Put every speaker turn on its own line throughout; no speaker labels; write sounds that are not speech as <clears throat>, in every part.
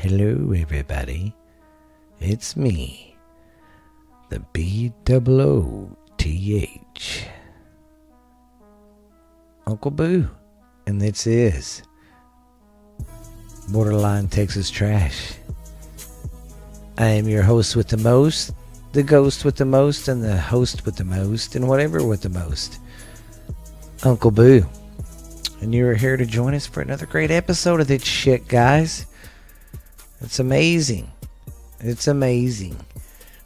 Hello, everybody. It's me, the B O T H, Uncle Boo, and this is Borderline Texas Trash. I am your host with the most, the ghost with the most, and the host with the most, and whatever with the most, Uncle Boo. And you are here to join us for another great episode of this shit, guys. It's amazing. It's amazing.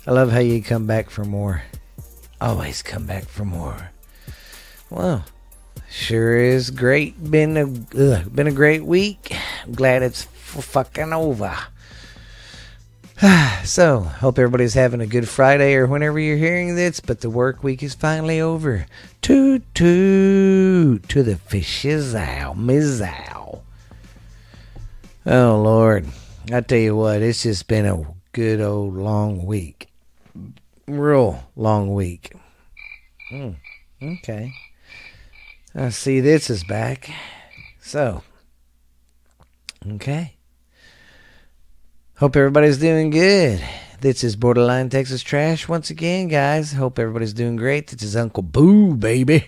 I love how you come back for more. Always come back for more. Well, sure is great. Been a ugh, been a great week. I'm glad it's f- fucking over. <sighs> so, hope everybody's having a good Friday or whenever you're hearing this. But the work week is finally over. Toot toot to the fishes out, mizow. Oh Lord. I tell you what, it's just been a good old long week. Real long week. Mm, okay. I see this is back. So, okay. Hope everybody's doing good. This is Borderline Texas Trash once again, guys. Hope everybody's doing great. This is Uncle Boo, baby.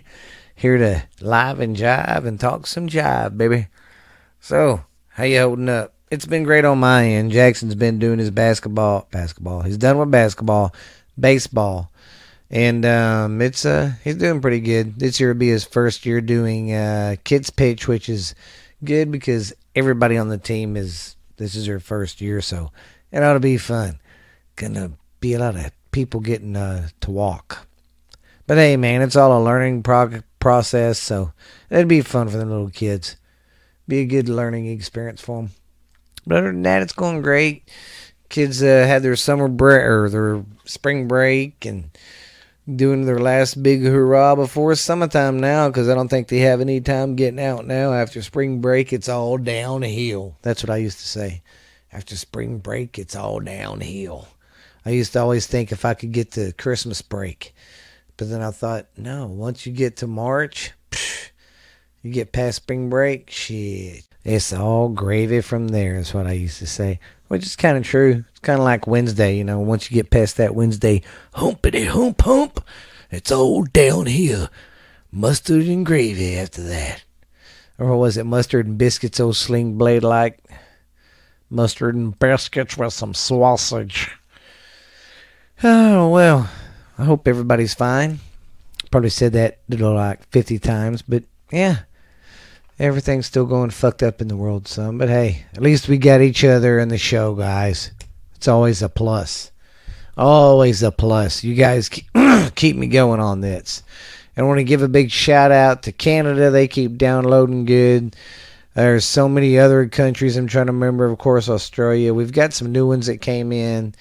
Here to live and jive and talk some jive, baby. So, how you holding up? It's been great on my end. Jackson's been doing his basketball. Basketball. He's done with basketball, baseball, and um, it's uh he's doing pretty good. This year will be his first year doing uh, kids pitch, which is good because everybody on the team is this is their first year, so it ought to be fun. Gonna be a lot of people getting uh, to walk. But hey, man, it's all a learning process, so it'd be fun for the little kids. Be a good learning experience for them. But other than that, it's going great. Kids uh, had their summer break or their spring break and doing their last big hurrah before summertime now because I don't think they have any time getting out now. After spring break, it's all downhill. That's what I used to say. After spring break, it's all downhill. I used to always think if I could get to Christmas break. But then I thought, no, once you get to March, psh, you get past spring break, shit. It's all gravy from there, is what I used to say. Which is kind of true. It's kind of like Wednesday, you know. Once you get past that Wednesday humpity hump hump, it's all downhill. Mustard and gravy after that. Or was it mustard and biscuits, old sling blade like? Mustard and biscuits with some sausage. Oh, well. I hope everybody's fine. Probably said that little like 50 times, but yeah everything's still going fucked up in the world some. But hey, at least we got each other in the show, guys. It's always a plus. Always a plus. You guys <clears throat> keep, me going on this. And I want to give a big shout out to Canada. They keep downloading good. There's so many other countries I'm trying to remember. Of course, Australia. We've got some new ones that came in.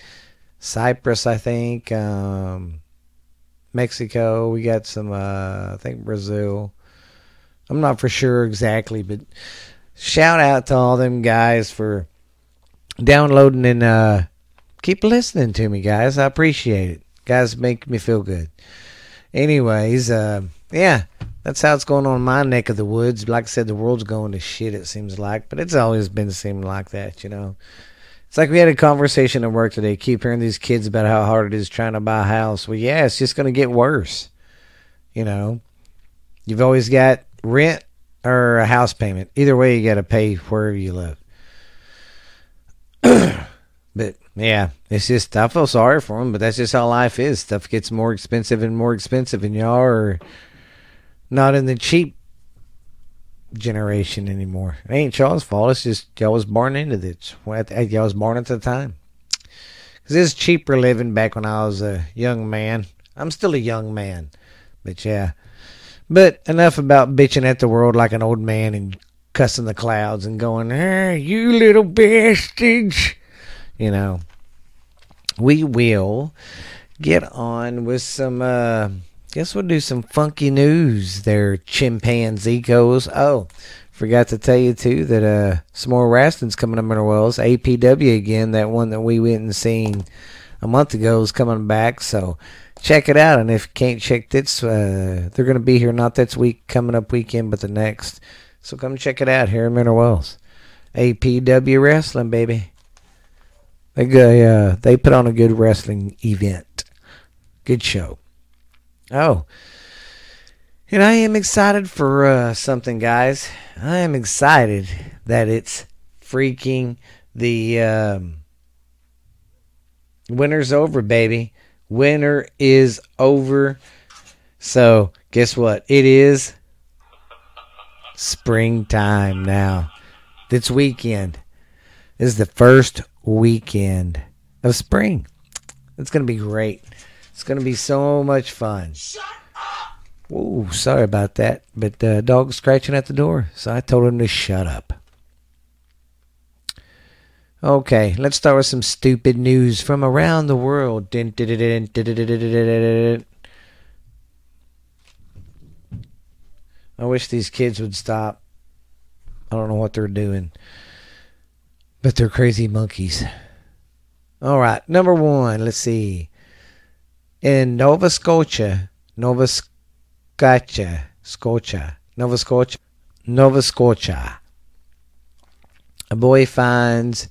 Cyprus, I think. Um, Mexico. We got some, uh, I think Brazil. I'm not for sure exactly, but shout out to all them guys for downloading and uh, keep listening to me, guys. I appreciate it. Guys make me feel good. Anyways, uh, yeah, that's how it's going on my neck of the woods. Like I said, the world's going to shit, it seems like, but it's always been seeming like that, you know. It's like we had a conversation at work today. Keep hearing these kids about how hard it is trying to buy a house. Well, yeah, it's just going to get worse. You know, you've always got rent or a house payment. Either way, you got to pay wherever you live. <clears throat> but yeah, it's just I feel sorry for them, but that's just how life is. Stuff gets more expensive and more expensive, and y'all are not in the cheap generation anymore. It ain't y'all's fault. It's just y'all was born into this. Y'all was born at the time. Cause it's cheaper living back when I was a young man. I'm still a young man, but yeah, but enough about bitching at the world like an old man and cussing the clouds and going, hey, you little bastards. You know, we will get on with some, uh, guess we'll do some funky news there, chimpanzee goes. Oh, forgot to tell you too that, uh, some more wrestling's coming up in our wells. APW again, that one that we went and seen a month ago is coming back. So, check it out. And if you can't check this, uh, they're going to be here not this week, coming up weekend, but the next. So come check it out here in Mineral Wells. APW Wrestling, baby. They go, uh, they put on a good wrestling event. Good show. Oh, and I am excited for uh, something, guys. I am excited that it's freaking the um, winter's over, baby. Winter is over. So, guess what? It is springtime now. This weekend This is the first weekend of spring. It's going to be great. It's going to be so much fun. Oh, sorry about that. But the dog's scratching at the door, so I told him to shut up. Okay, let's start with some stupid news from around the world. I wish these kids would stop. I don't know what they're doing. But they're crazy monkeys. All right, number one, let's see. In Nova Scotia, Nova Scotia, Scotia, Nova Scotia, Nova Scotia, a boy finds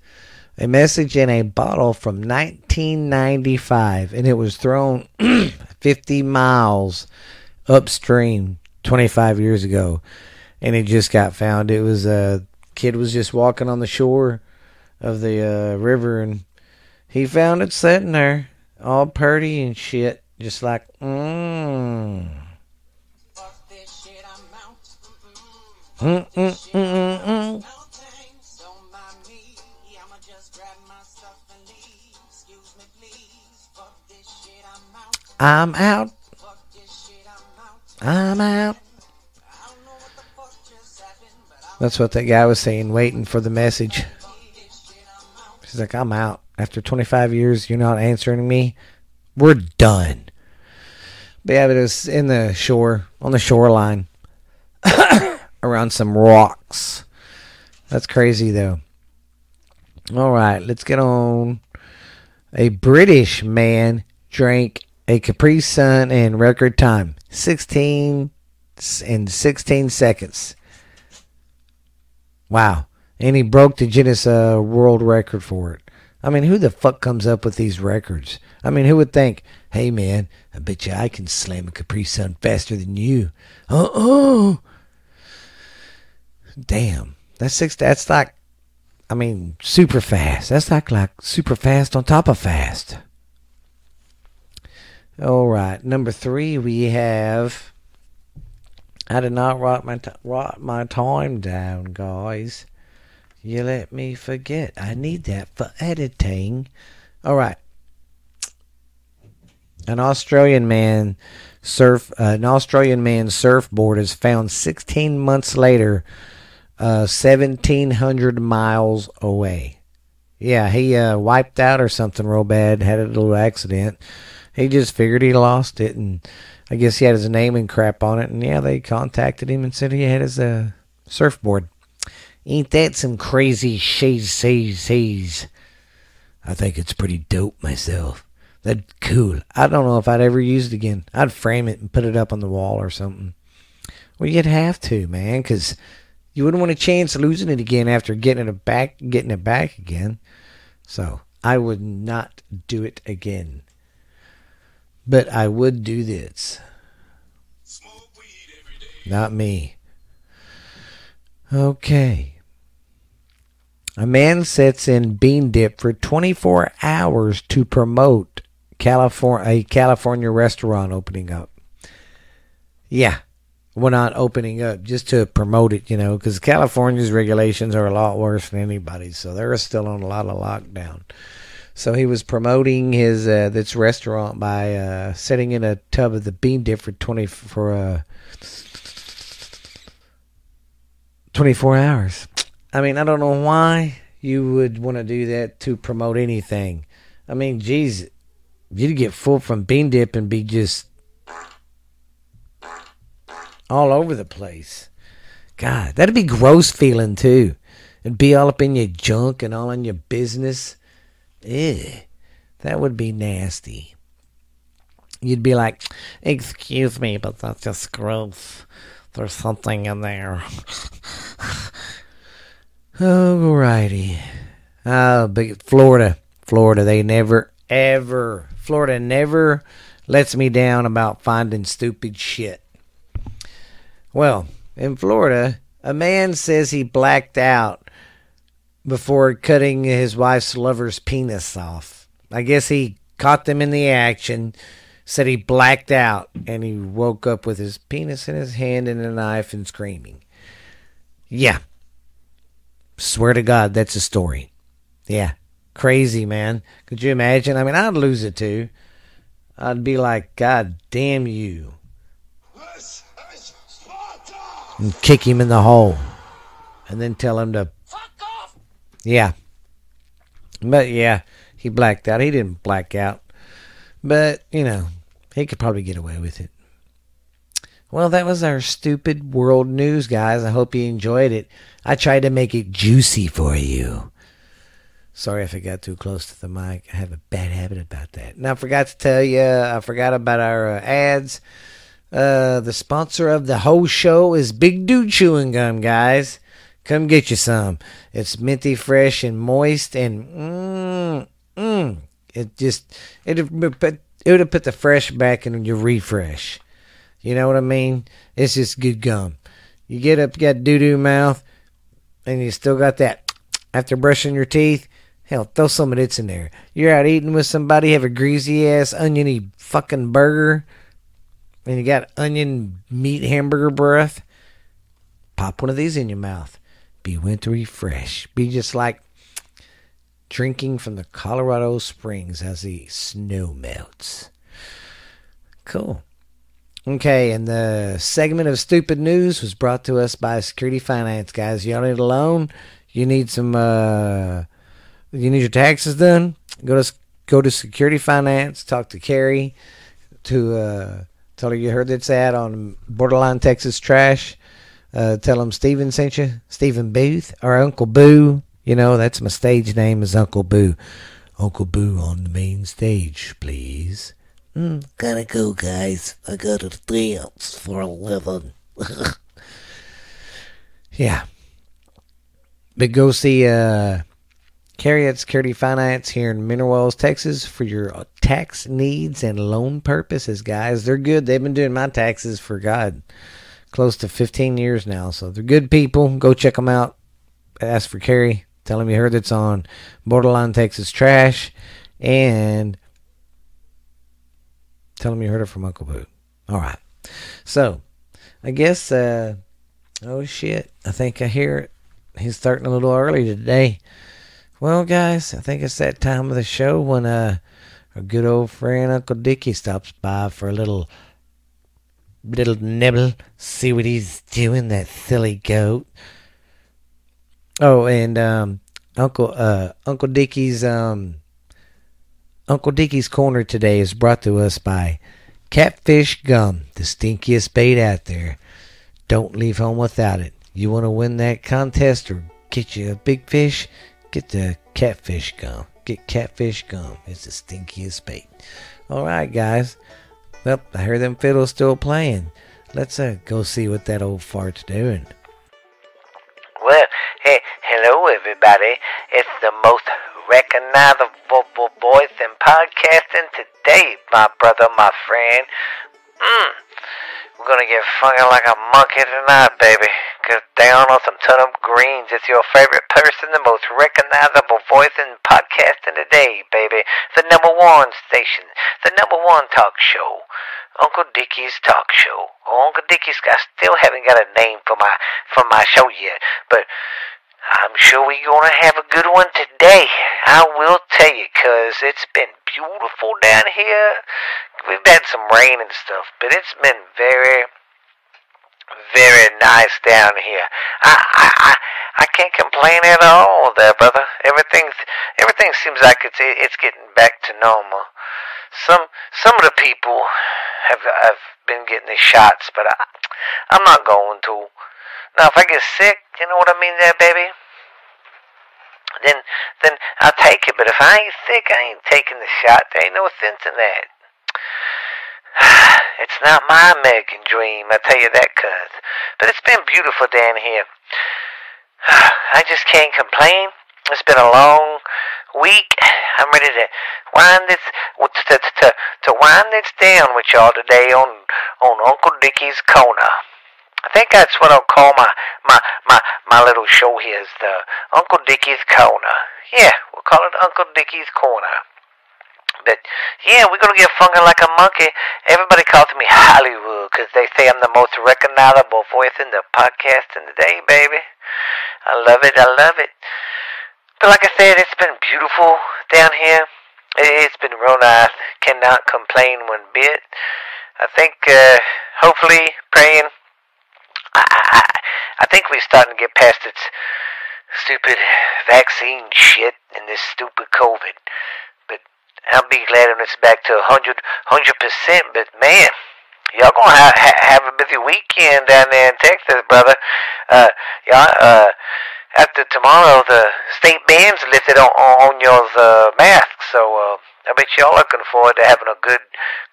a message in a bottle from 1995, and it was thrown <clears throat> 50 miles upstream 25 years ago, and it just got found. It was a kid was just walking on the shore of the uh, river, and he found it sitting there, all purty and shit, just like mmm. Mm, mm, I'm out. I'm out. That's what that guy was saying, waiting for the message. He's like, I'm out. After 25 years, you're not answering me. We're done. But yeah, but it was in the shore, on the shoreline, <coughs> around some rocks. That's crazy, though. All right, let's get on. A British man drank a Capri Sun in record time 16 in 16 seconds. Wow. And he broke the Guinness uh, World Record for it. I mean, who the fuck comes up with these records? I mean, who would think, hey man, I bet you I can slam a Capri Sun faster than you? Uh oh. Damn. That's six. That's like, I mean, super fast. That's like like super fast on top of fast. All right, number three, we have. I did not write my t- write my time down, guys. You let me forget. I need that for editing. All right. An Australian man surf uh, an Australian man's surfboard is found 16 months later, uh, 1,700 miles away. Yeah, he uh, wiped out or something real bad. Had a little accident he just figured he lost it, and I guess he had his name and crap on it. And yeah, they contacted him and said he had his uh, surfboard. Ain't that some crazy shades says says? I think it's pretty dope myself. That's cool. I don't know if I'd ever use it again. I'd frame it and put it up on the wall or something. Well, you'd have to, man, because you wouldn't want a chance of losing it again after getting it back, getting it back again. So I would not do it again. But I would do this. Not me. Okay. A man sits in bean dip for 24 hours to promote California a California restaurant opening up. Yeah, we're not opening up just to promote it, you know, because California's regulations are a lot worse than anybody's, so they're still on a lot of lockdown. So he was promoting his uh, this restaurant by uh, sitting in a tub of the bean dip for twenty for uh, twenty four hours. I mean, I don't know why you would want to do that to promote anything. I mean, geez, you'd get full from bean dip and be just all over the place. God, that'd be gross feeling too. It'd be all up in your junk and all in your business. Ew, that would be nasty. You'd be like, excuse me, but that's just gross. There's something in there. <laughs> Alrighty. Uh, but Florida. Florida, they never, ever, Florida never lets me down about finding stupid shit. Well, in Florida, a man says he blacked out before cutting his wife's lover's penis off. I guess he caught them in the action, said he blacked out, and he woke up with his penis in his hand and a knife and screaming. Yeah. Swear to God, that's a story. Yeah. Crazy, man. Could you imagine? I mean, I'd lose it too. I'd be like, God damn you. And kick him in the hole. And then tell him to. Yeah. But yeah, he blacked out. He didn't black out. But, you know, he could probably get away with it. Well, that was our stupid world news, guys. I hope you enjoyed it. I tried to make it juicy for you. Sorry if I got too close to the mic. I have a bad habit about that. And I forgot to tell you, I forgot about our uh, ads. Uh, the sponsor of the whole show is Big Dude Chewing Gum, guys. Come get you some. It's minty fresh and moist and mmm, mmm. It just, it would put, it would have put the fresh back in your refresh. You know what I mean? It's just good gum. You get up, you got doo doo mouth, and you still got that after brushing your teeth. Hell, throw some of this in there. You're out eating with somebody, have a greasy ass oniony fucking burger, and you got onion meat hamburger breath. Pop one of these in your mouth. Be wintry fresh. Be just like drinking from the Colorado Springs as the snow melts. Cool. Okay, and the segment of stupid news was brought to us by Security Finance, guys. Y'all need a loan? You need some uh you need your taxes done? Go to go to Security Finance, talk to Carrie to uh tell her you heard this ad on Borderline Texas Trash. Uh, tell them Steven sent you, Stephen Booth, or Uncle Boo. You know, that's my stage name is Uncle Boo. Uncle Boo on the main stage, please. Mm, gotta go, guys. I got a three ounce for eleven. yeah. But go see uh, Carrie Security Finance here in Mineral Wells, Texas for your tax needs and loan purposes, guys. They're good. They've been doing my taxes for God close to 15 years now. So they're good people. Go check them out. Ask for Carrie. Tell him you heard it's on Borderline Texas Trash. And Tell him you heard it from Uncle Boo. All right. So, I guess, uh, oh shit, I think I hear it. He's starting a little early today. Well, guys, I think it's that time of the show when uh, our good old friend Uncle Dickie stops by for a little little nibble, see what he's doing, that silly goat. Oh, and um, Uncle uh, Uncle Dickie's um, Uncle Dickie's Corner today is brought to us by Catfish Gum, the stinkiest bait out there. Don't leave home without it. You want to win that contest or get you a big fish? Get the Catfish Gum. Get Catfish Gum. It's the stinkiest bait. All right, guys. Well, I hear them fiddles still playing. Let's uh, go see what that old fart's doing.
Well, hey, hello everybody. It's the most recognizable voice in podcasting today, my brother, my friend. Mmm. We're gonna get funky like a monkey tonight, baby. Get down on some turnip greens. It's your favorite person, the most recognizable voice in podcasting today, baby. The number one station, the number one talk show. Uncle Dickie's talk show. Uncle Dickie's I still haven't got a name for my for my show yet, but I'm sure we're to have a good one today. I will tell you, because it's been beautiful down here. We've had some rain and stuff, but it's been very, very nice down here. I, I, I, I can't complain at all there, brother. Everything's, everything seems like it's, it's getting back to normal. Some, some of the people have, have been getting the shots, but I, I'm not going to. Now, if I get sick, you know what I mean there, baby? Then, then I'll take it. But if I ain't sick, I ain't taking the shot. There ain't no sense in that. <sighs> It's not my American dream, I tell you that, cuz. But it's been beautiful down here. <sighs> I just can't complain. It's been a long
week. I'm ready to wind this to to to wind this down with y'all today on on Uncle Dickie's Corner. I think that's what I'll call my my my my little show here is the Uncle Dickie's Corner. Yeah, we'll call it Uncle Dickie's Corner. But yeah, we're gonna get funky like a monkey. Everybody calls me Hollywood because they say I'm the most recognizable voice in the podcasting today, baby. I love it. I love it. But like I said, it's been beautiful down here. It's been real nice. Cannot complain one bit. I think, uh, hopefully, praying. I, I, I think we're starting to get past its stupid vaccine shit and this stupid COVID. I'll be glad when it's back to 100, 100%. But man, y'all gonna ha- ha- have a busy weekend down there in Texas, brother. Uh, y'all, uh, after tomorrow, the state band's lifted on, on y'all's uh, masks, so uh, I bet y'all looking forward to having a good,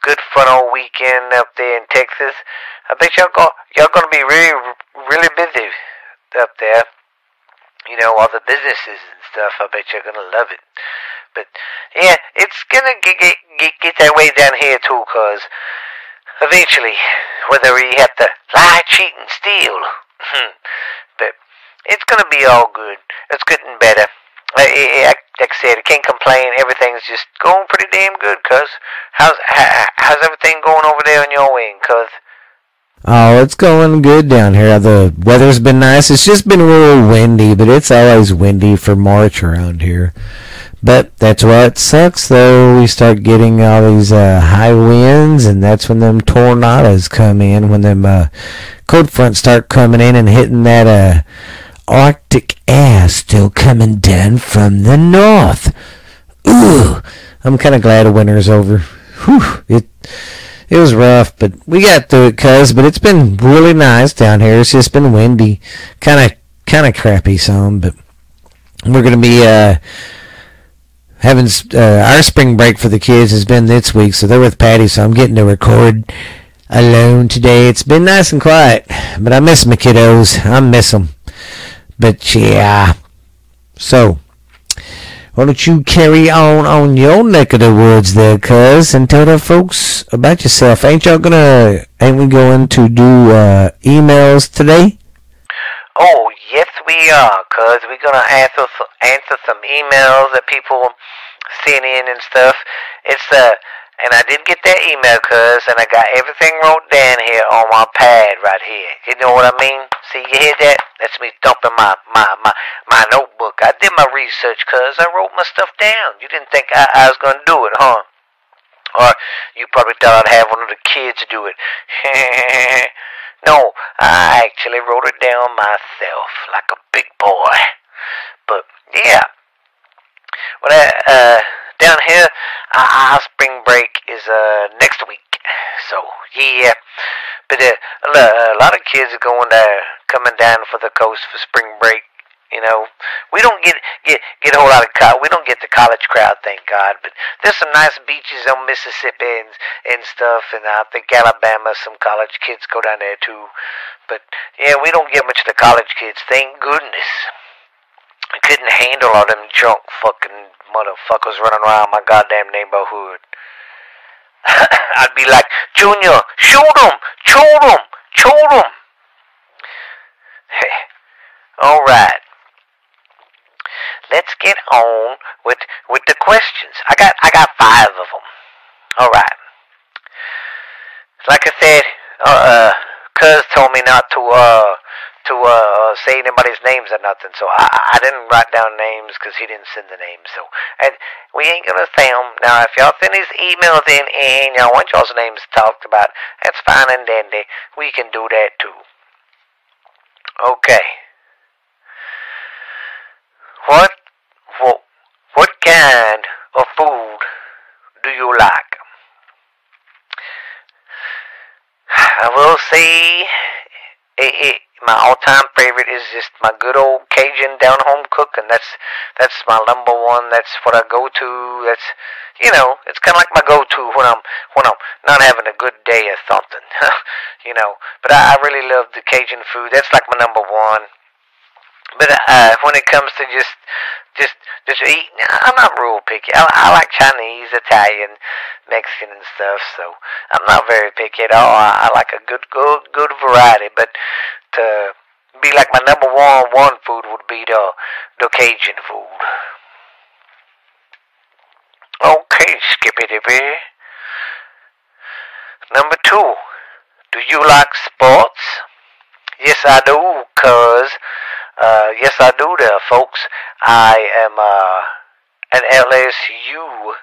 good fun old weekend up there in Texas. I bet y'all go, y'all gonna be really, really busy up there. You know, all the businesses and stuff. I bet you're gonna love it. But yeah, it's gonna get get get, that way down here too, cause eventually, whether you have to lie, cheat, and steal, <laughs> hmm, but it's gonna be all good. It's getting better. Like I, like I said, I can't complain. Everything's just going pretty damn good. Cause how's how's everything going over there on your wing? Cause
Oh, it's going good down here. The weather's been nice. It's just been a little windy, but it's always windy for March around here. But that's why it sucks, though. We start getting all these uh, high winds, and that's when them tornadoes come in. When them uh, cold fronts start coming in and hitting that uh, Arctic air still coming down from the north. Ooh, I'm kind of glad winter's over. Whew, it it was rough, but we got through it, cuz. But it's been really nice down here. It's just been windy, kind of kind of crappy some, but we're gonna be uh having uh, our spring break for the kids has been this week, so they're with Patty, so I'm getting to record alone today. It's been nice and quiet, but I miss my kiddos. I miss them. But yeah, so why don't you carry on on your neck of the woods there, cuz, and tell the folks about yourself. Ain't y'all gonna, ain't we going to do uh, emails today?
Oh, yes we are, cuz we're gonna answer, answer some emails that people sent in and stuff. It's, uh, and I did get that email, cuz, and I got everything wrote down here on my pad right here. You know what I mean? See, you hear that? That's me thumping my, my, my, my notebook. I did my research, cuz. I wrote my stuff down. You didn't think I, I was gonna do it, huh? Or you probably thought I'd have one of the kids do it. <laughs> no, I actually wrote it down myself, like a big boy. But, yeah. Well, uh, uh down here, uh, our spring break is uh next week. So yeah, but uh, a lot of kids are going there, coming down for the coast for spring break. You know, we don't get get get a whole lot of co- we don't get the college crowd, thank God. But there's some nice beaches on Mississippi and, and stuff, and I think Alabama. Some college kids go down there too. But yeah, we don't get much of the college kids, thank goodness. I couldn't handle all them drunk fucking motherfuckers running around my goddamn neighborhood. <coughs> I'd be like, Junior, shoot him, shoot him, shoot him. Hey, <laughs> all right. Get on with with the questions. I got I got five of them. All right. Like I said, uh, uh Cuz told me not to uh to uh, say anybody's names or nothing. So I, I didn't write down names because he didn't send the names. So and we ain't gonna say them now. If y'all send these emails in and y'all want y'all's names talked about, that's fine and dandy. We can do that too. Okay. What kind of food do you like? I will say it, it my all-time favorite is just my good old Cajun down-home cook, and that's that's my number one. That's what I go to. That's you know, it's kind of like my go-to when I'm when I'm not having a good day or something, <laughs> you know. But I, I really love the Cajun food. That's like my number one. But uh, when it comes to just just just eating, I'm not real picky. I, I like Chinese, Italian, Mexican, and stuff. So I'm not very picky at all. I, I like a good good good variety. But to be like my number one one food would be the the Cajun food. Okay, Skippy Dippy. Number two, do you like sports? Yes, I do, cuz. Uh, yes, I do there, folks. I am uh, an LSU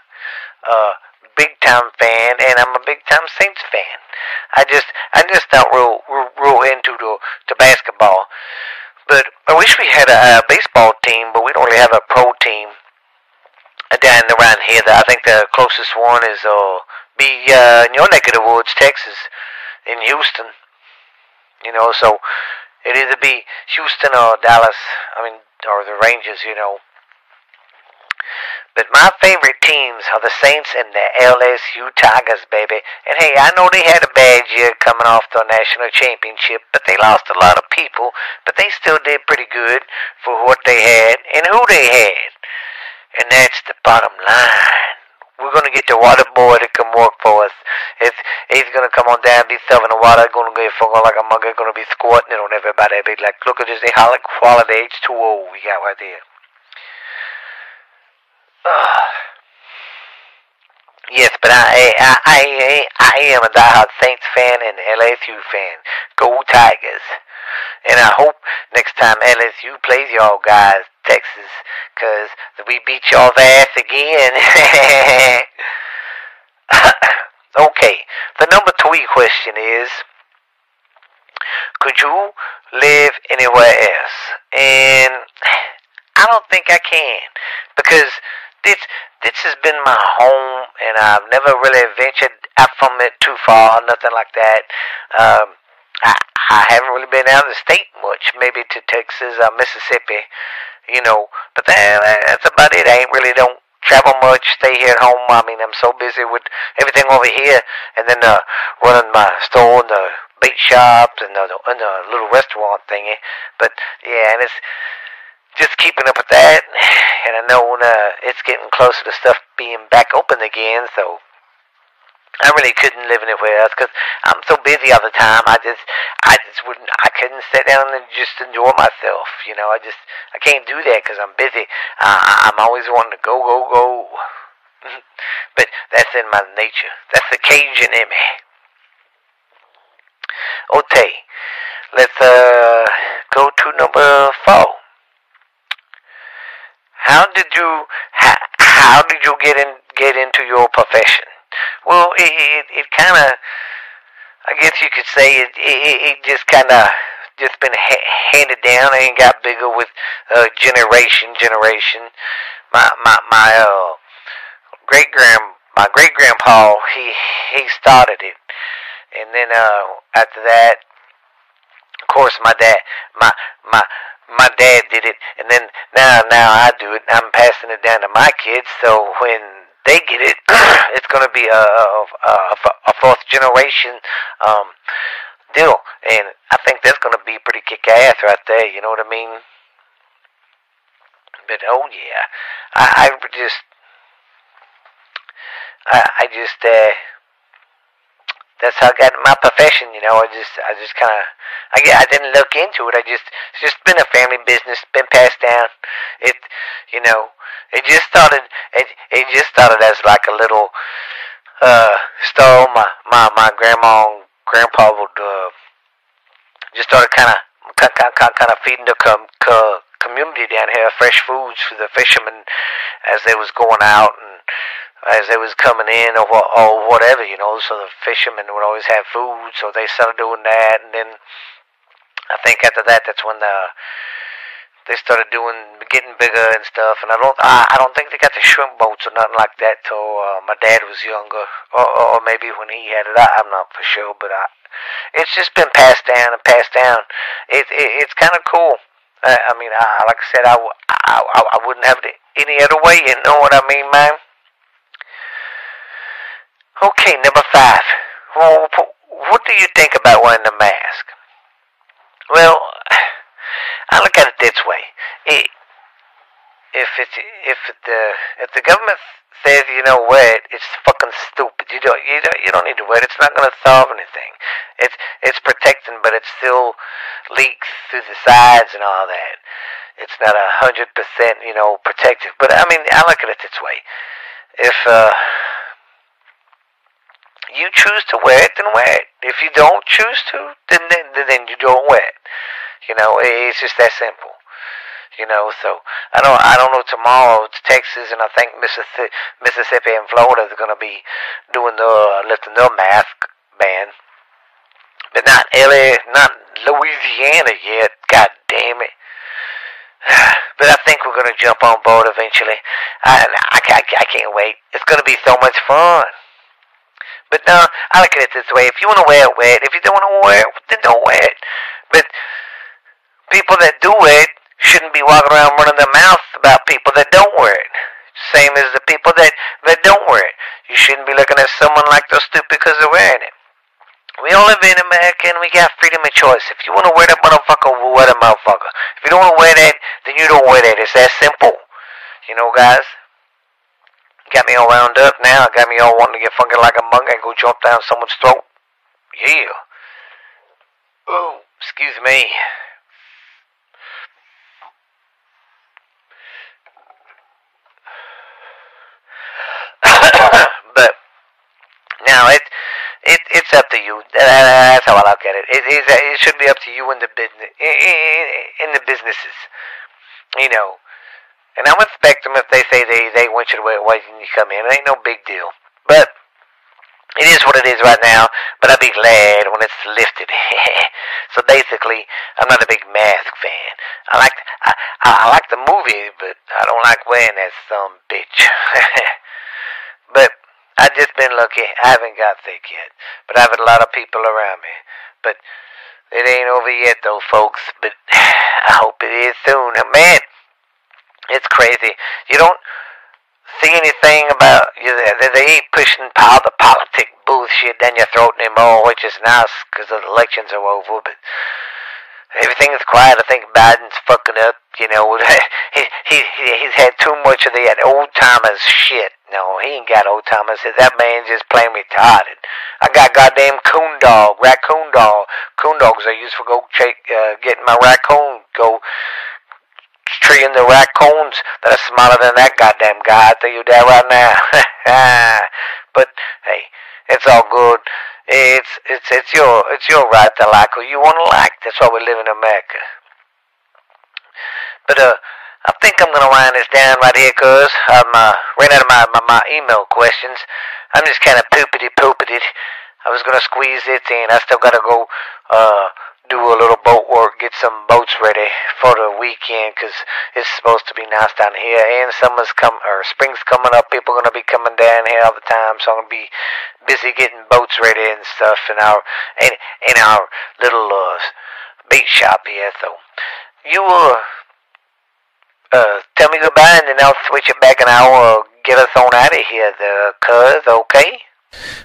uh, big time fan, and I'm a big time Saints fan. I just, I just not real, real, real into the, the basketball. But I wish we had a, a baseball team, but we don't really have a pro team down around here. I think the closest one is uh, be uh, in your neck of the woods, Texas, in Houston. You know, so it either be Houston or Dallas. I mean, or the Rangers. You know. But my favorite teams are the Saints and the LSU Tigers, baby. And hey, I know they had a bad year coming off the national championship, but they lost a lot of people, but they still did pretty good for what they had and who they had. And that's the bottom line. We're gonna get the water boy to come work for us. If he's gonna come on down, be serving the water, gonna get fucking like a mug, gonna be squirting it on everybody. Be like, look at this high quality H2O we got right there. Uh, <sighs> yes, but I, I, I, I am a diehard Saints fan and LSU fan. Go Tigers! And I hope next time LSU plays y'all guys, Texas, cause we beat y'all's ass again. <laughs> okay, the number three question is, could you live anywhere else? And I don't think I can, because this this has been my home, and I've never really ventured out from it too far, nothing like that. Um, I I haven't really been out of the state much, maybe to Texas or Mississippi, you know. But that, that's about it. I ain't really don't travel much, stay here at home. I mean, I'm so busy with everything over here, and then uh, running my store and the bait shops and the, and the little restaurant thingy. But yeah, and it's just keeping up with that. <sighs> And I know uh, it's getting closer to stuff being back open again, so I really couldn't live anywhere else because I'm so busy all the time. I just, I just wouldn't, I couldn't sit down and just enjoy myself. You know, I just, I can't do that because I'm busy. Uh, I'm always wanting to go, go, go. <laughs> but that's in my nature. That's the Cajun in me. Okay, let's uh go to number four. How did you, how, how did you get in, get into your profession? Well, it it, it kind of, I guess you could say it it, it just kind of just been ha- handed down and got bigger with uh, generation generation. My my my uh, great grand my great grandpa he he started it, and then uh, after that, of course my dad my my my dad did it, and then now now I do it. I'm passing it down to my kids. So when they get it, <clears throat> it's going to be a, a, a, fourth generation um, deal. And I think that's going to be pretty kick ass right there. You know what I mean? But oh yeah, I, I just, I, I just, uh, that's how I got my profession. You know, I just, I just kind of, I I didn't look into it. I just, it's just been a family business, been passed down. It, you know, it just started. It it just started as like a little uh store. My my my grandma and grandpa would uh, just started kind of kind kind of feeding the com, co, community down here fresh foods for the fishermen as they was going out and as they was coming in or or whatever, you know. So the fishermen would always have food, so they started doing that, and then I think after that, that's when the they started doing getting bigger and stuff. And I don't I, I don't think they got the shrimp boats or nothing like that till uh, my dad was younger, or, or maybe when he had it. I, I'm not for sure, but I, it's just been passed down and passed down. It, it it's kind of cool. I, I mean, I, like I said, I, I, I wouldn't have it any other way. You know what I mean, man? Okay, number five. Well, what do you think about wearing the mask? Well, I look at it this way. It, if it's if the if the government says you know wet, it's fucking stupid. You don't you don't you don't need to wet. It's not going to solve anything. It's it's protecting, but it still leaks through the sides and all that. It's not a hundred percent you know protective. But I mean, I look at it this way. If uh, you choose to wear it, then wear it. If you don't choose to, then then, then you don't wear it. You know, it's just that simple. You know, so I don't I don't know tomorrow it's Texas and I think Mississippi, Mississippi and Florida are going to be doing the uh, lifting their mask ban, but not LA, not Louisiana yet. God damn it. <sighs> But I think we're going to jump on board eventually. I, I, I, I can't wait. It's going to be so much fun. But no, I look at it this way. If you want to wear it, wear it. If you don't want to wear it, then don't wear it. But people that do it shouldn't be walking around running their mouth about people that don't wear it. Same as the people that, that don't wear it. You shouldn't be looking at someone like they're stupid because they're wearing it. We all live in America and we got freedom of choice. If you want to wear that motherfucker, we'll wear that motherfucker. If you don't want to wear that, then you don't wear that. It's that simple. You know, guys? Got me all wound up now. Got me all wanting to get funky like a monk and go jump down someone's throat. Yeah. Oh, excuse me. but now it it it's up to you. That's how I look at it. It is. It should be up to you in the business in the businesses. You know, and I respect them if they say they they want you to wait when you come in. It ain't no big deal. But it is what it is right now. But I'll be glad when it's lifted. <laughs> so basically, I'm not a big mask fan. I like I, I like the movie, but I don't like wearing that some bitch. <laughs> but I've just been lucky. I haven't got sick yet, but I've had a lot of people around me. But it ain't over yet, though, folks. But <sighs> I hope it is soon. Man, it's crazy. You don't see anything about you. They, they ain't pushing all the politic bullshit down your throat anymore, which is nice because the elections are over. But everything is quiet. I think Biden's fucking up. You know, <laughs> he he he's had too much of that old timers shit. No, he ain't got old timers. That man just plain retarded. I got goddamn coon dog, raccoon dog. Coon dogs I use for go check, uh, getting my raccoon go treeing the raccoons that are smaller than that goddamn guy. I tell you that right now. <laughs> but hey, it's all good. It's it's it's your it's your right to like who you want to like. That's why we live in America. But uh, I think I'm gonna wind this down right here, cause I'm uh, ran out of my, my my email questions. I'm just kind of poopity poopity. I was gonna squeeze it in. I still gotta go uh do a little boat work, get some boats ready for the weekend, cause it's supposed to be nice down here. And summer's come or spring's coming up. People are gonna be coming down here all the time, so I'm gonna be busy getting boats ready and stuff in our in, in our little uh, beach shop here. So you uh uh tell me goodbye, and then I'll switch it back, and I'll uh, get us on out of here. The cuz okay.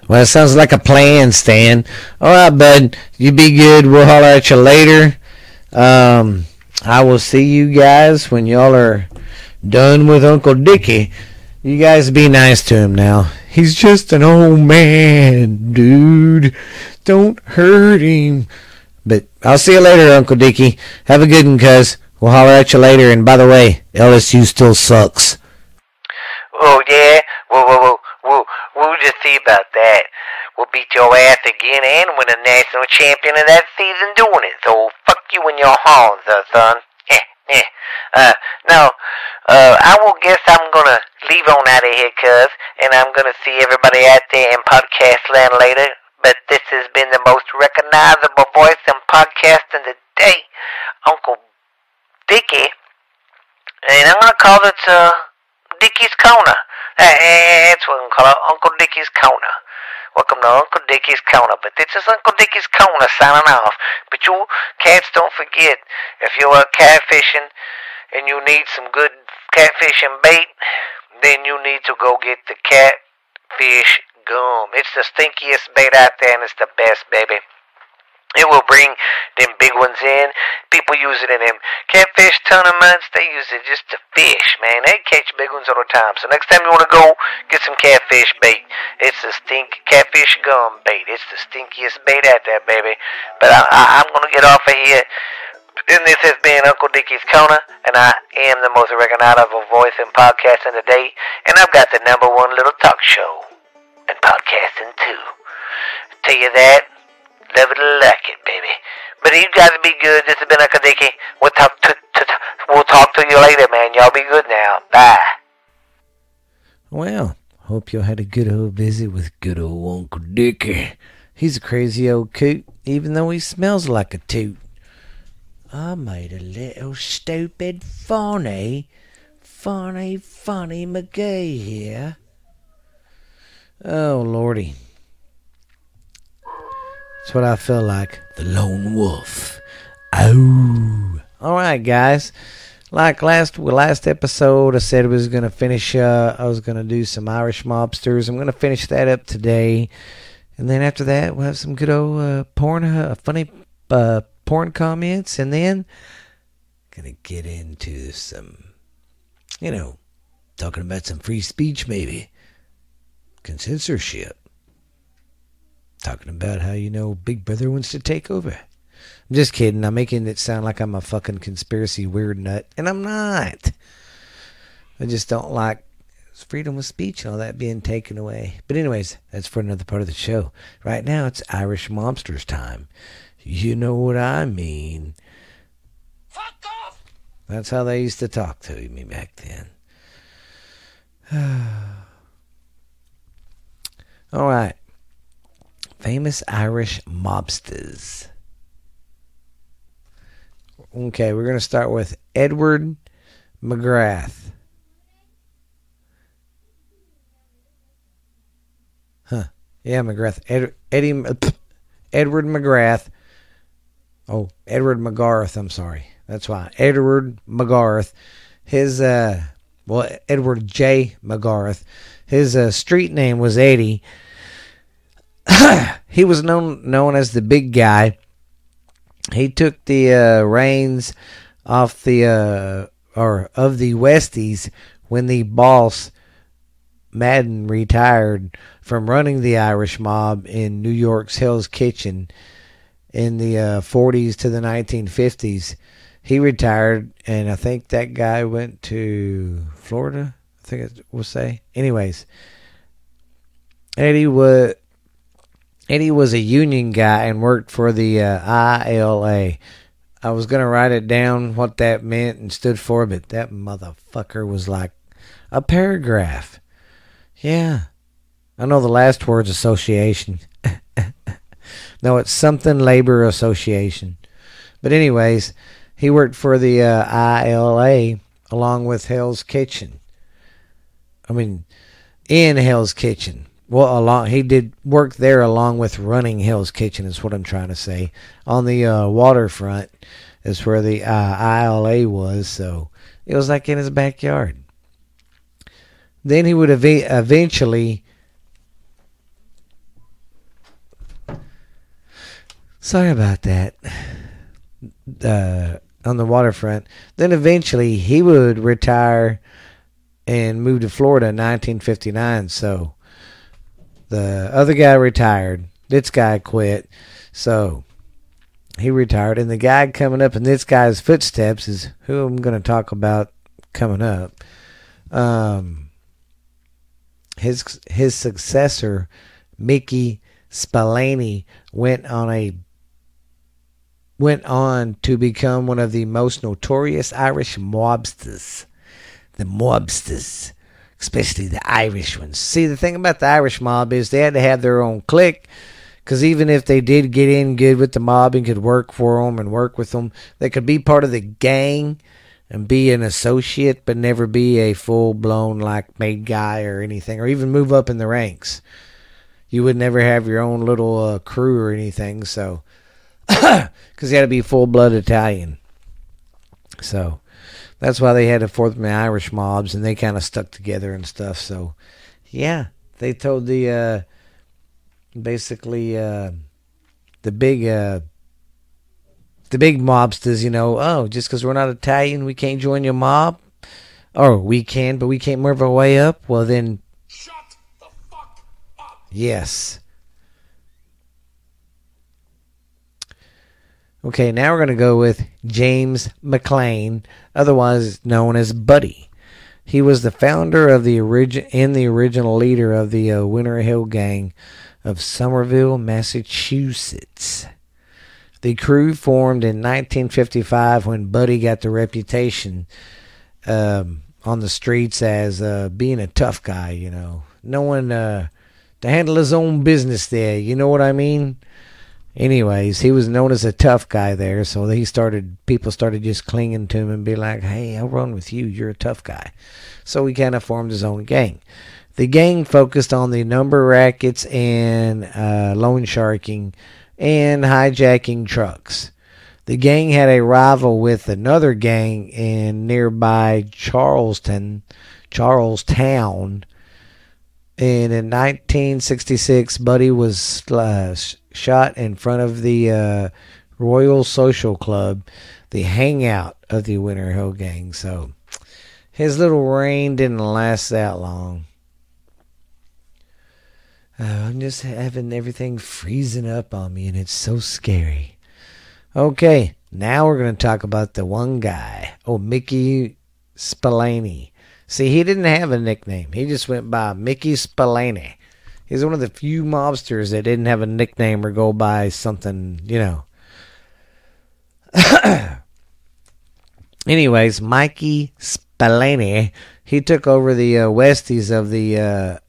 Well, it sounds like a plan, Stan. All right, bud. You be good. We'll holler at you later. Um, I will see you guys when y'all are done with Uncle Dickie. You guys be nice to him now. He's just an old man, dude. Don't hurt him. But I'll see you later, Uncle Dickie. Have a good one, cuz. We'll holler at you later. And by the way, LSU still sucks.
Oh, yeah? Whoa. We'll, we'll just see about that. We'll beat your ass again and win a national champion of that season doing it. So fuck you and your horns, uh, son. Eh, <laughs> eh. Uh, now, uh, I will guess I'm gonna leave on out of here, cuz, and I'm gonna see everybody out there in podcast land later. But this has been the most recognizable voice in podcasting today, Uncle Dickie. And I'm gonna call it, uh, Dickie's Corner. That's what I'm it, Uncle Dickie's Corner. Welcome to Uncle Dickie's Corner. But this is Uncle Dickie's Corner signing off. But you cats don't forget, if you're catfishing and you need some good catfishing bait, then you need to go get the catfish gum. It's the stinkiest bait out there and it's the best, baby.
It will bring them big ones in. People use it in them catfish tournaments. They use it just to fish, man. They catch big ones all the time. So next time you want to go get some catfish bait, it's the stink catfish gum bait. It's the stinkiest bait out there, baby. But I, I, I'm gonna get off of here. And this has been Uncle Dickie's Corner, and I am the most recognizable voice in podcasting today. And I've got the number one little talk show in podcasting too. Tell you that. Or like it, baby. But you guys be good. This has been Dickie. We'll talk to, to, to we'll talk to you later, man. Y'all be good now. Bye.
Well, hope y'all had a good old visit with good old Uncle Dickie. He's a crazy old coot, even though he smells like a toot. I made a little stupid funny, funny, funny McGee here. Oh, Lordy. That's what I feel like. The lone wolf. Oh. All right, guys. Like last last episode, I said I was gonna finish. Uh, I was gonna do some Irish mobsters. I'm gonna finish that up today, and then after that, we'll have some good old uh, porn, uh, funny uh, porn comments, and then gonna get into some, you know, talking about some free speech, maybe, censorship talking about how you know Big Brother wants to take over. I'm just kidding. I'm making it sound like I'm a fucking conspiracy weird nut, and I'm not. I just don't like freedom of speech and all that being taken away. But anyways, that's for another part of the show. Right now, it's Irish Mobsters time. You know what I mean.
Fuck off!
That's how they used to talk to me back then. <sighs> all right famous Irish mobsters. Okay, we're going to start with Edward McGrath. Huh. Yeah, McGrath. Ed, Eddie, Edward McGrath. Oh, Edward McGarth. I'm sorry. That's why. Edward McGarth. His, uh, well, Edward J. McGarth. His uh, street name was Eddie <clears throat> he was known known as the big guy. He took the uh, reins off the uh, or of the Westies when the boss Madden retired from running the Irish mob in New York's Hell's Kitchen in the uh, 40s to the 1950s. He retired, and I think that guy went to Florida. I think it will say. Anyways, Eddie was Eddie was a union guy and worked for the uh, ILA. I was going to write it down what that meant and stood for, but that motherfucker was like a paragraph. Yeah. I know the last word's association. <laughs> no, it's something labor association. But anyways, he worked for the uh, ILA along with Hell's Kitchen. I mean, in Hell's Kitchen well, along he did work there along with running hill's Kitchen is what I'm trying to say. On the uh, waterfront is where the uh, ILA was, so it was like in his backyard. Then he would ev- eventually. Sorry about that. Uh, on the waterfront. Then eventually he would retire and move to Florida in 1959. So the other guy retired. This guy quit. So he retired. And the guy coming up in this guy's footsteps is who I'm going to talk about coming up. Um, his his successor, Mickey Spillane, went on a went on to become one of the most notorious Irish mobsters. The mobsters especially the Irish ones. See, the thing about the Irish mob is they had to have their own clique. Because even if they did get in good with the mob and could work for them and work with them, they could be part of the gang and be an associate, but never be a full blown like made guy or anything, or even move up in the ranks. You would never have your own little uh, crew or anything, so <coughs> because you had to be full blood Italian. So that's why they had to form the Irish mobs, and they kind of stuck together and stuff. So, yeah, they told the uh, basically uh, the big uh, the big mobsters, you know, oh, just because we're not Italian, we can't join your mob. Or we can, but we can't move our way up. Well, then,
Shut the fuck up.
yes. Okay, now we're going to go with James McLean, otherwise known as Buddy. He was the founder of the origin and the original leader of the uh, Winter Hill Gang of Somerville, Massachusetts. The crew formed in 1955 when Buddy got the reputation um, on the streets as uh, being a tough guy, you know, knowing uh, to handle his own business there. You know what I mean? Anyways, he was known as a tough guy there, so he started. People started just clinging to him and be like, "Hey, I'll run with you. You're a tough guy." So he kind of formed his own gang. The gang focused on the number rackets and uh, loan sharking and hijacking trucks. The gang had a rival with another gang in nearby Charleston, Charlestown. And in 1966, Buddy was uh, shot in front of the uh, Royal Social Club, the hangout of the Winter Hill Gang. So his little reign didn't last that long. Uh, I'm just having everything freezing up on me, and it's so scary. Okay, now we're going to talk about the one guy. Oh, Mickey Spillane. See, he didn't have a nickname. He just went by Mickey Spillane. He's one of the few mobsters that didn't have a nickname or go by something, you know. <coughs> Anyways, Mikey Spillane, he took over the uh, Westies of the uh,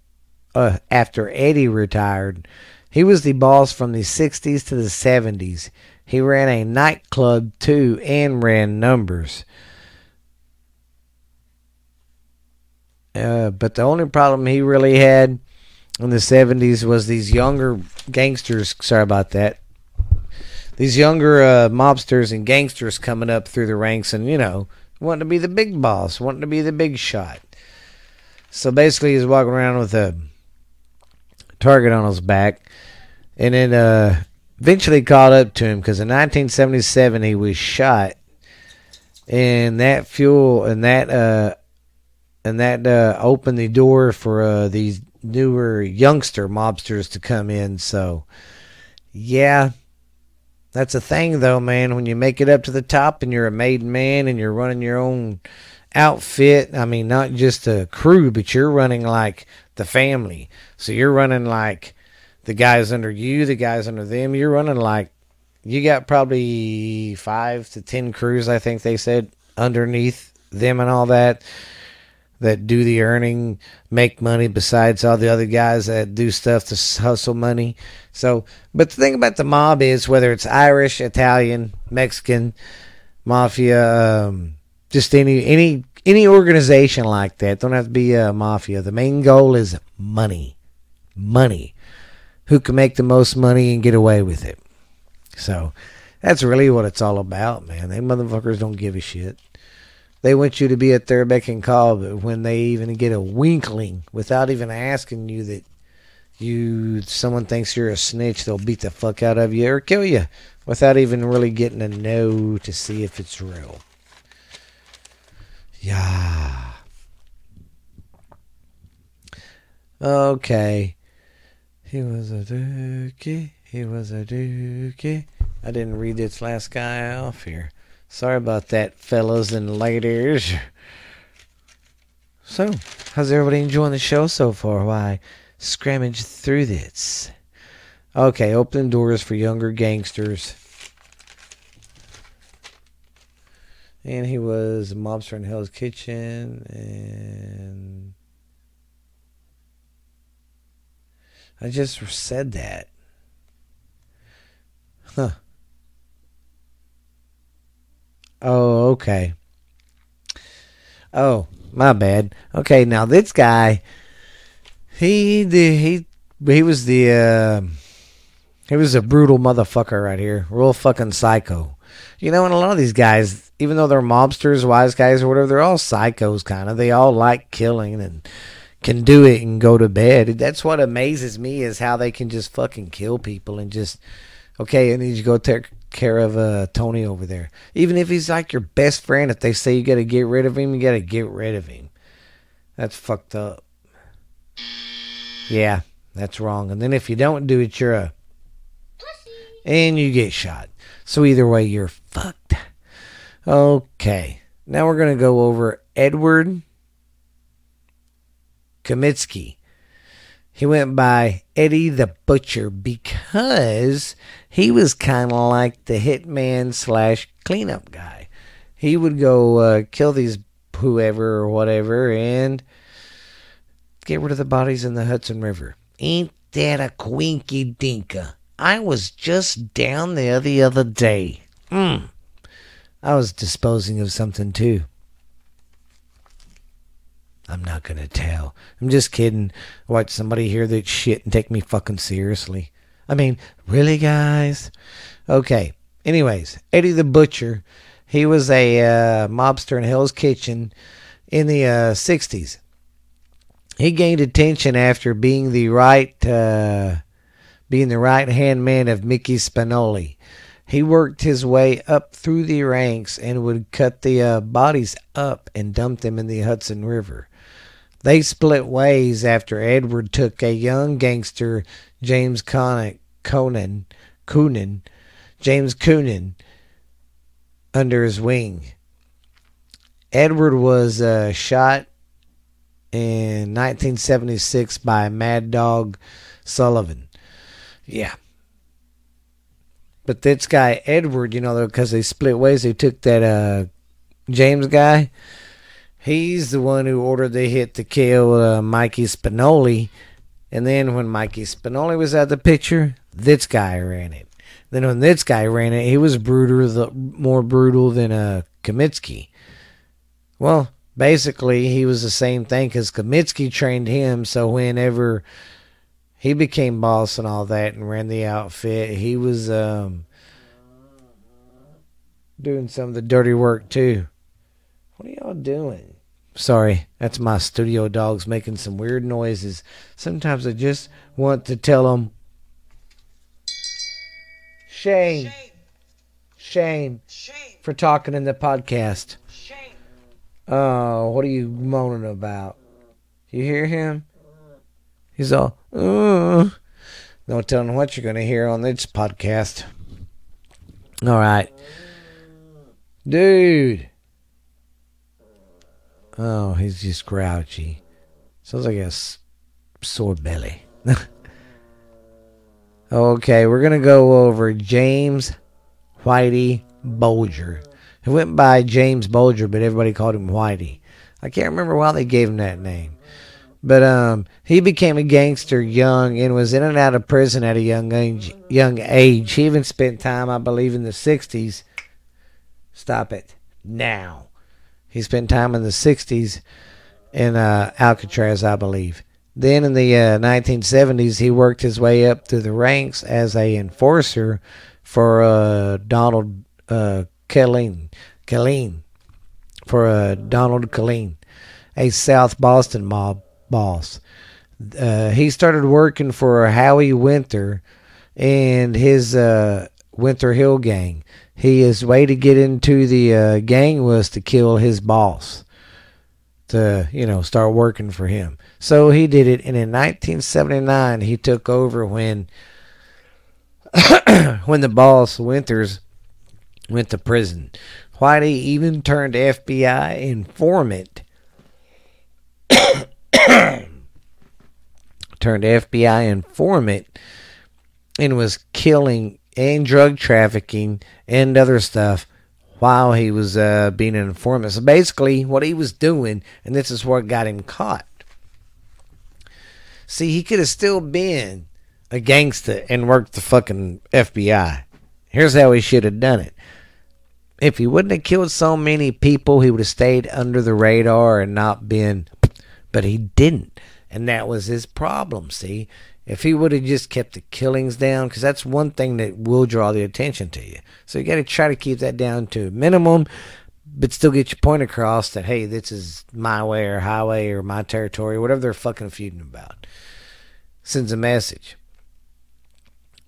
uh, after Eddie retired. He was the boss from the 60s to the 70s. He ran a nightclub too and ran numbers. Uh, but the only problem he really had in the 70s was these younger gangsters. Sorry about that. These younger uh, mobsters and gangsters coming up through the ranks and, you know, wanting to be the big boss, wanting to be the big shot. So basically, he's walking around with a target on his back. And then uh, eventually caught up to him because in 1977 he was shot. And that fuel and that uh, and that uh, opened the door for uh, these newer youngster mobsters to come in. So, yeah, that's a thing, though, man. When you make it up to the top and you're a made man and you're running your own outfit, I mean, not just a crew, but you're running like the family. So you're running like the guys under you, the guys under them. You're running like you got probably five to ten crews, I think they said, underneath them and all that that do the earning, make money besides all the other guys that do stuff to hustle money. So, but the thing about the mob is whether it's Irish, Italian, Mexican, mafia, um, just any any any organization like that don't have to be a mafia. The main goal is money, money. Who can make the most money and get away with it? So, that's really what it's all about, man. They motherfuckers don't give a shit. They want you to be at their beck and call, but when they even get a winkling without even asking you that you someone thinks you're a snitch, they'll beat the fuck out of you or kill you without even really getting to know to see if it's real. Yeah. Okay. He was a dookie. He was a dookie. I didn't read this last guy off here. Sorry about that, fellas and ladies. So, how's everybody enjoying the show so far? Why, scrummage through this. Okay, opening doors for younger gangsters. And he was a mobster in Hell's Kitchen, and I just said that. Huh. Oh, okay. Oh, my bad. Okay, now this guy, he the he he was the uh, he was a brutal motherfucker right here, real fucking psycho. You know, and a lot of these guys, even though they're mobsters, wise guys, or whatever, they're all psychos, kind of. They all like killing and can do it and go to bed. That's what amazes me is how they can just fucking kill people and just okay. I need you go take care of uh, Tony over there. Even if he's like your best friend, if they say you got to get rid of him, you got to get rid of him. That's fucked up. Yeah, that's wrong. And then if you don't do it, you're a. pussy, And you get shot. So either way, you're fucked. Okay. Now we're to go over Edward Kamitsky. He went by Eddie the Butcher because he was kind of like the hitman slash cleanup guy. He would go uh, kill these whoever or whatever and get rid of the bodies in the Hudson River. Ain't that a quinky dinka? I was just down there the other day. Mm. I was disposing of something too. I'm not gonna tell. I'm just kidding. Watch somebody hear that shit and take me fucking seriously. I mean, really, guys? Okay. Anyways, Eddie the Butcher, he was a uh, mobster in Hell's Kitchen in the uh, 60s. He gained attention after being the right uh, being the right hand man of Mickey Spinoli. He worked his way up through the ranks and would cut the uh, bodies up and dump them in the Hudson River. They split ways after Edward took a young gangster, James Connick, Conan, Coonan, James Coonan, under his wing. Edward was uh, shot in 1976 by Mad Dog Sullivan. Yeah. But this guy, Edward, you know, because they split ways, they took that uh, James guy. He's the one who ordered the hit to kill uh, Mikey Spinoli. And then when Mikey Spinoli was out the picture, this guy ran it. Then when this guy ran it, he was brutal, the, more brutal than uh, Kamitsky. Well, basically, he was the same thing because Kamitsky trained him. So whenever he became boss and all that and ran the outfit, he was um, doing some of the dirty work too. What are y'all doing? Sorry, that's my studio dogs making some weird noises. Sometimes I just want to tell them, shame, shame,
Shame.
for talking in the podcast.
Shame.
Oh, what are you moaning about? You hear him? He's all, uh. No telling what you're going to hear on this podcast. All right. Dude. Oh, he's just grouchy. Sounds like a sore belly. <laughs> okay, we're going to go over James Whitey Bulger. He went by James Bulger, but everybody called him Whitey. I can't remember why they gave him that name. But um, he became a gangster young and was in and out of prison at a young age. Young age. He even spent time, I believe, in the '60s. Stop it now. He spent time in the '60s in uh, Alcatraz, I believe. Then in the uh, 1970s, he worked his way up through the ranks as a enforcer for uh, Donald uh, Killeen, Killeen, for uh, Donald Killeen, a South Boston mob boss. Uh, he started working for Howie Winter and his uh, Winter Hill gang. He his way to get into the uh, gang was to kill his boss, to you know start working for him. So he did it, and in 1979 he took over when <coughs> when the boss Winters went to prison. Whitey even <coughs> turned FBI informant turned FBI informant and was killing and drug trafficking and other stuff while he was uh, being an informant. So basically, what he was doing, and this is what got him caught. See, he could have still been a gangster and worked the fucking FBI. Here's how he should have done it. If he wouldn't have killed so many people, he would have stayed under the radar and not been. But he didn't. And that was his problem, see? If he would have just kept the killings down, because that's one thing that will draw the attention to you. So you got to try to keep that down to a minimum, but still get your point across that, hey, this is my way or highway or my territory, whatever they're fucking feuding about. Sends a message.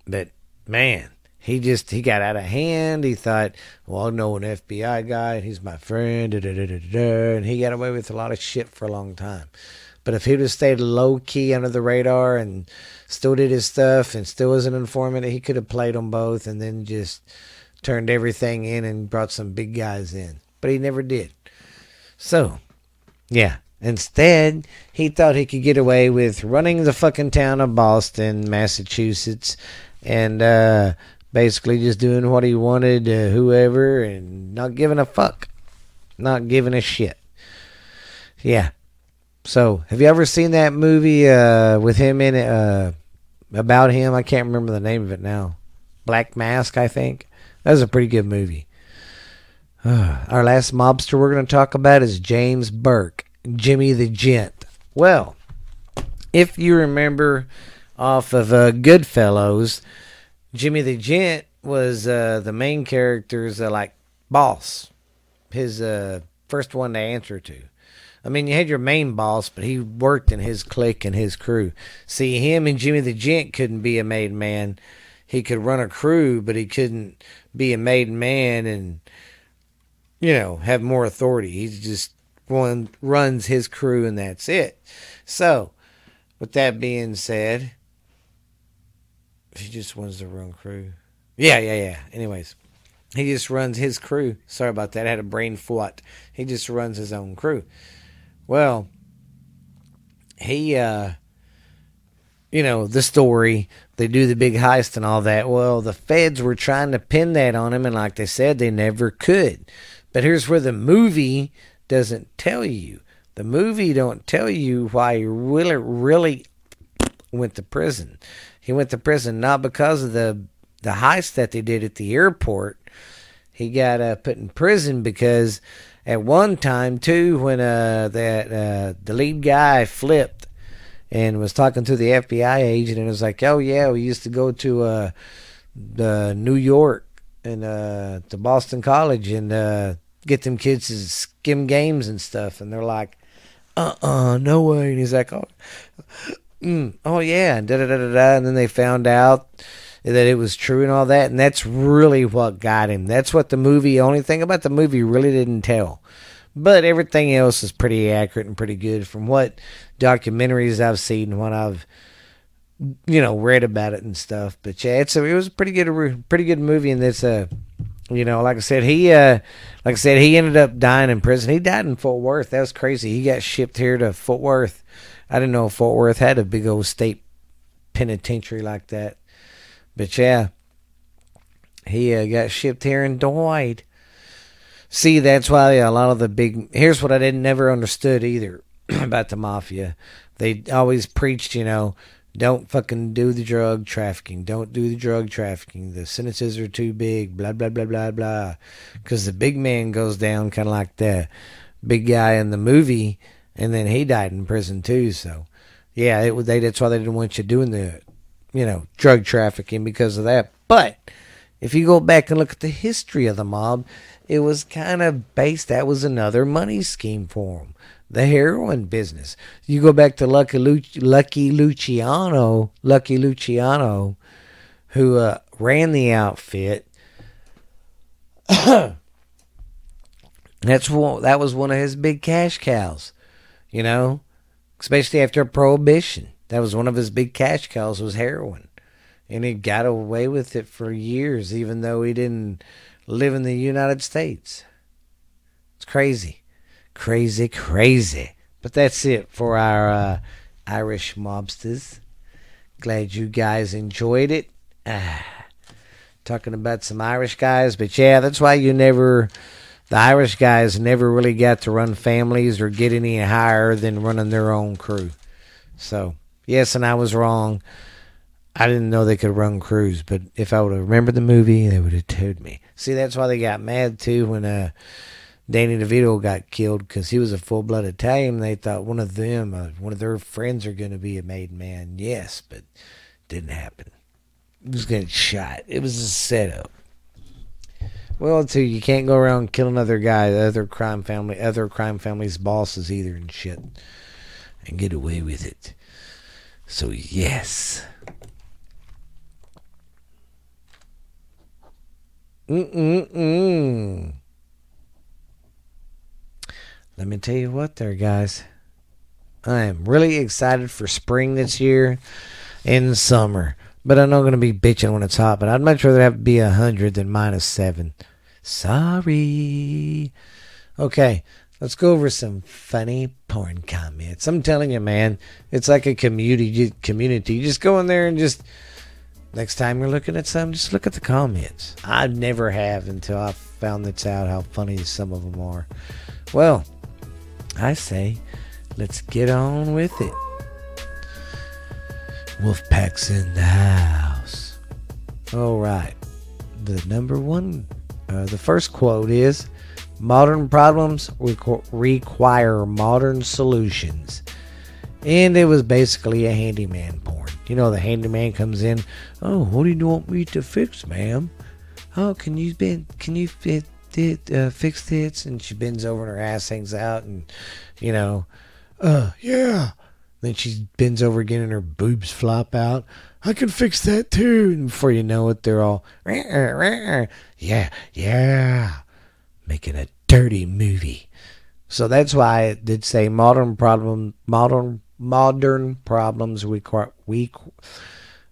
But, man, he just he got out of hand. He thought, well, I know an FBI guy, he's my friend, and he got away with a lot of shit for a long time. But if he would have stayed low key under the radar and still did his stuff and still was an informant, he could have played them both and then just turned everything in and brought some big guys in. But he never did. So, yeah. Instead, he thought he could get away with running the fucking town of Boston, Massachusetts, and uh, basically just doing what he wanted to whoever and not giving a fuck. Not giving a shit. Yeah. So, have you ever seen that movie uh, with him in it? Uh, about him? I can't remember the name of it now. Black Mass, I think. That was a pretty good movie. <sighs> Our last mobster we're going to talk about is James Burke, Jimmy the Gent. Well, if you remember off of uh, Goodfellas, Jimmy the Gent was uh, the main character's uh, like boss, his uh, first one to answer to. I mean, you had your main boss, but he worked in his clique and his crew. See, him and Jimmy the Gent couldn't be a made man. He could run a crew, but he couldn't be a made man and you know have more authority. He just one runs his crew and that's it. So, with that being said, he just runs the run crew. Yeah, yeah, yeah. Anyways, he just runs his crew. Sorry about that. I had a brain fart. He just runs his own crew. Well, he, uh, you know, the story, they do the big heist and all that. Well, the feds were trying to pin that on him, and like they said, they never could. But here's where the movie doesn't tell you. The movie don't tell you why he really, really went to prison. He went to prison not because of the the heist that they did at the airport. He got uh, put in prison because at one time too, when uh, that uh, the lead guy flipped and was talking to the FBI agent and was like, "Oh yeah, we used to go to uh, the New York and uh, to Boston College and uh, get them kids to skim games and stuff," and they're like, "Uh uh, no way," and he's like, "Oh." Mm, oh yeah, da da da da, and then they found out that it was true and all that, and that's really what got him. That's what the movie. Only thing about the movie really didn't tell, but everything else is pretty accurate and pretty good from what documentaries I've seen and what I've you know read about it and stuff. But yeah, it's a, it was a pretty good pretty good movie, and it's a you know like I said he uh like I said he ended up dying in prison. He died in Fort Worth. That was crazy. He got shipped here to Fort Worth. I didn't know Fort Worth had a big old state penitentiary like that. But yeah, he uh, got shipped here and died. See, that's why a lot of the big. Here's what I didn't never understood either <clears throat> about the mafia. They always preached, you know, don't fucking do the drug trafficking. Don't do the drug trafficking. The sentences are too big. Blah blah blah blah blah. Because the big man goes down kind of like the big guy in the movie, and then he died in prison too. So, yeah, it they. That's why they didn't want you doing the you know, drug trafficking because of that. But if you go back and look at the history of the mob, it was kind of based, that was another money scheme for them. The heroin business. You go back to Lucky, Luc- Lucky Luciano, Lucky Luciano, who uh, ran the outfit. <coughs> That's one, that was one of his big cash cows, you know, especially after prohibition. That was one of his big cash cows was heroin. And he got away with it for years, even though he didn't live in the United States. It's crazy. Crazy, crazy. But that's it for our uh, Irish mobsters. Glad you guys enjoyed it. Ah, <sighs> talking about some Irish guys, but yeah, that's why you never, the Irish guys never really got to run families or get any higher than running their own crew. So, Yes, and I was wrong. I didn't know they could run crews, but if I would have remembered the movie, they would have told me. See, that's why they got mad too when uh, Danny DeVito got killed because he was a full blood Italian. They thought one of them, uh, one of their friends, are going to be a made man. Yes, but didn't happen. He was getting shot. It was a setup. Well, too, you can't go around killing other guys, other crime family, other crime families' bosses either, and shit, and get away with it. So, yes. Mm-mm-mm. Let me tell you what, there, guys. I am really excited for spring this year and summer. But I'm not going to be bitching when it's hot. But I'd much rather have it be 100 than minus 7. Sorry. Okay, let's go over some funny porn comments. I'm telling you, man, it's like a community. Community. You just go in there and just next time you're looking at something, just look at the comments. I never have until I found this out how funny some of them are. Well, I say, let's get on with it. Wolfpack's in the house. All right. The number one, uh, the first quote is Modern problems requ- require modern solutions. And it was basically a handyman porn. You know, the handyman comes in. Oh, what do you want me to fix, ma'am? Oh, can you bend? Can you it, uh, fix this? And she bends over and her ass hangs out, and you know, uh, yeah. Then she bends over again and her boobs flop out. I can fix that too. And before you know it, they're all, yeah, yeah, making a dirty movie. So that's why it did say modern problem, modern modern problems require we.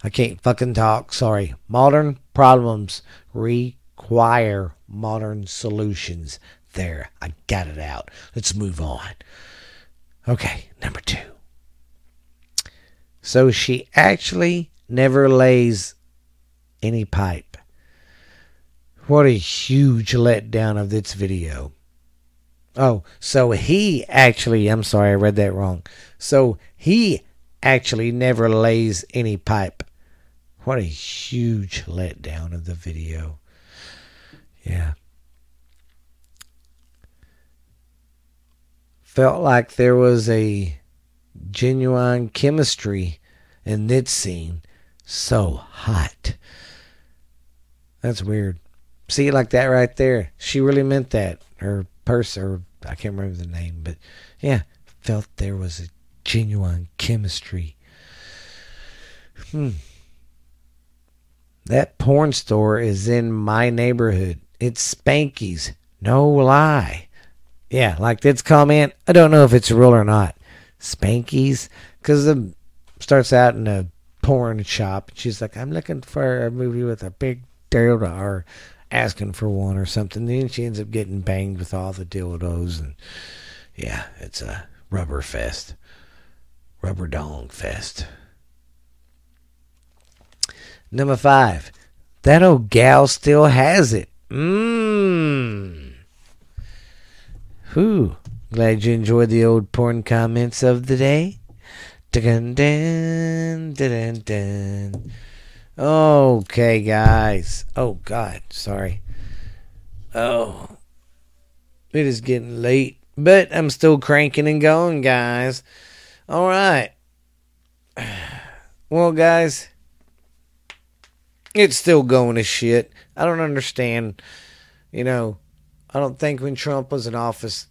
I can't fucking talk. Sorry. Modern problems require modern solutions. There, I got it out. Let's move on. Okay, number two. So she actually never lays any pipe. What a huge letdown of this video. Oh, so he actually, I'm sorry, I read that wrong. So he actually never lays any pipe. What a huge letdown of the video. Yeah. Felt like there was a genuine chemistry in this scene. So hot. That's weird. See, it like that right there. She really meant that. Her purse, or I can't remember the name, but yeah, felt there was a genuine chemistry. Hmm. That porn store is in my neighborhood. It's Spanky's. No lie. Yeah, like this comment. I don't know if it's real or not. Spanky's, because it starts out in a porn shop. She's like, I'm looking for a movie with a big dildo, or asking for one or something. Then she ends up getting banged with all the dildos, and yeah, it's a rubber fest, rubber dong fest. Number five, that old gal still has it. Mmm. Whew. Glad you enjoyed the old porn comments of the day. Dun, dun, dun, dun, Okay, guys. Oh, God. Sorry. Oh. It is getting late, but I'm still cranking and going, guys. All right. Well, guys, it's still going to shit. I don't understand. You know, I don't think when Trump was in office,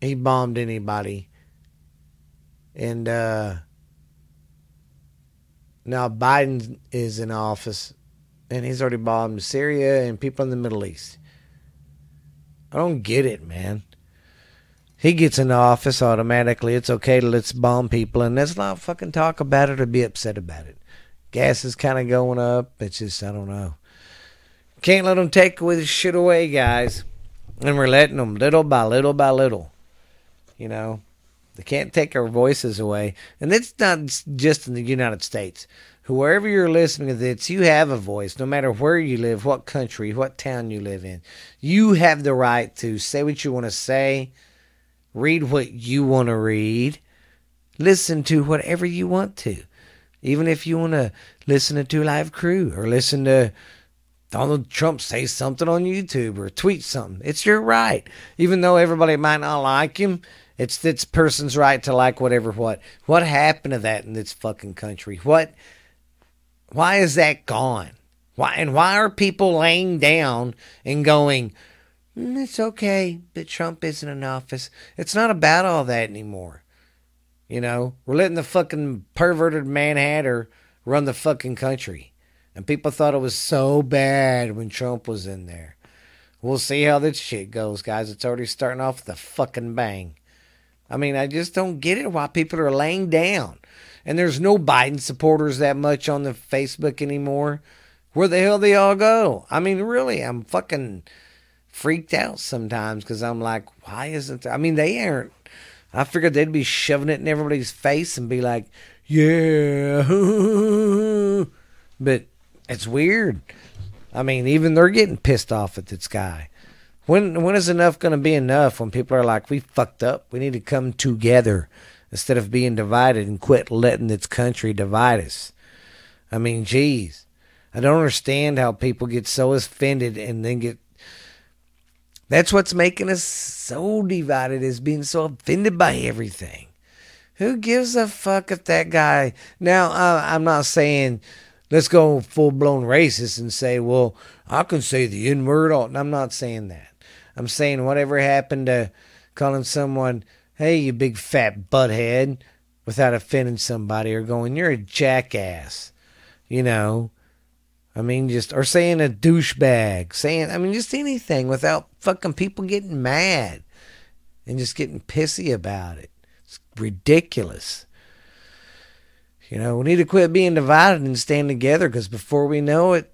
he bombed anybody. And uh, now Biden is in office, and he's already bombed Syria and people in the Middle East. I don't get it, man. He gets into office automatically. It's okay to let's bomb people, and let's not fucking talk about it or be upset about it. Gas is kind of going up. It's just, I don't know. Can't let them take this shit away, guys. And we're letting them little by little by little. You know, they can't take our voices away. And it's not just in the United States. Wherever you're listening to this, you have a voice, no matter where you live, what country, what town you live in. You have the right to say what you want to say, read what you want to read, listen to whatever you want to. Even if you want to listen to Two Live Crew or listen to Donald Trump say something on YouTube or tweet something, it's your right. Even though everybody might not like him, it's this person's right to like whatever what. What happened to that in this fucking country? What why is that gone? Why and why are people laying down and going, mm, it's okay but Trump isn't in office. It's not about all that anymore. You know, we're letting the fucking perverted manhatter run the fucking country. And people thought it was so bad when Trump was in there. We'll see how this shit goes, guys. It's already starting off with a fucking bang. I mean, I just don't get it why people are laying down. And there's no Biden supporters that much on the Facebook anymore. Where the hell they all go? I mean, really, I'm fucking freaked out sometimes because I'm like, why isn't there? I mean, they aren't. I figured they'd be shoving it in everybody's face and be like, yeah. <laughs> but it's weird. I mean, even they're getting pissed off at this guy. When when is enough going to be enough? When people are like, "We fucked up. We need to come together instead of being divided and quit letting this country divide us." I mean, geez, I don't understand how people get so offended and then get. That's what's making us so divided is being so offended by everything. Who gives a fuck if that guy? Now, uh, I'm not saying let's go full blown racist and say, well, I can say the N word. I'm not saying that. I'm saying whatever happened to calling someone, hey, you big fat butthead, without offending somebody or going, you're a jackass. You know, I mean, just, or saying a douchebag, saying, I mean, just anything without fucking people getting mad and just getting pissy about it. It's ridiculous. You know, we need to quit being divided and stand together because before we know it,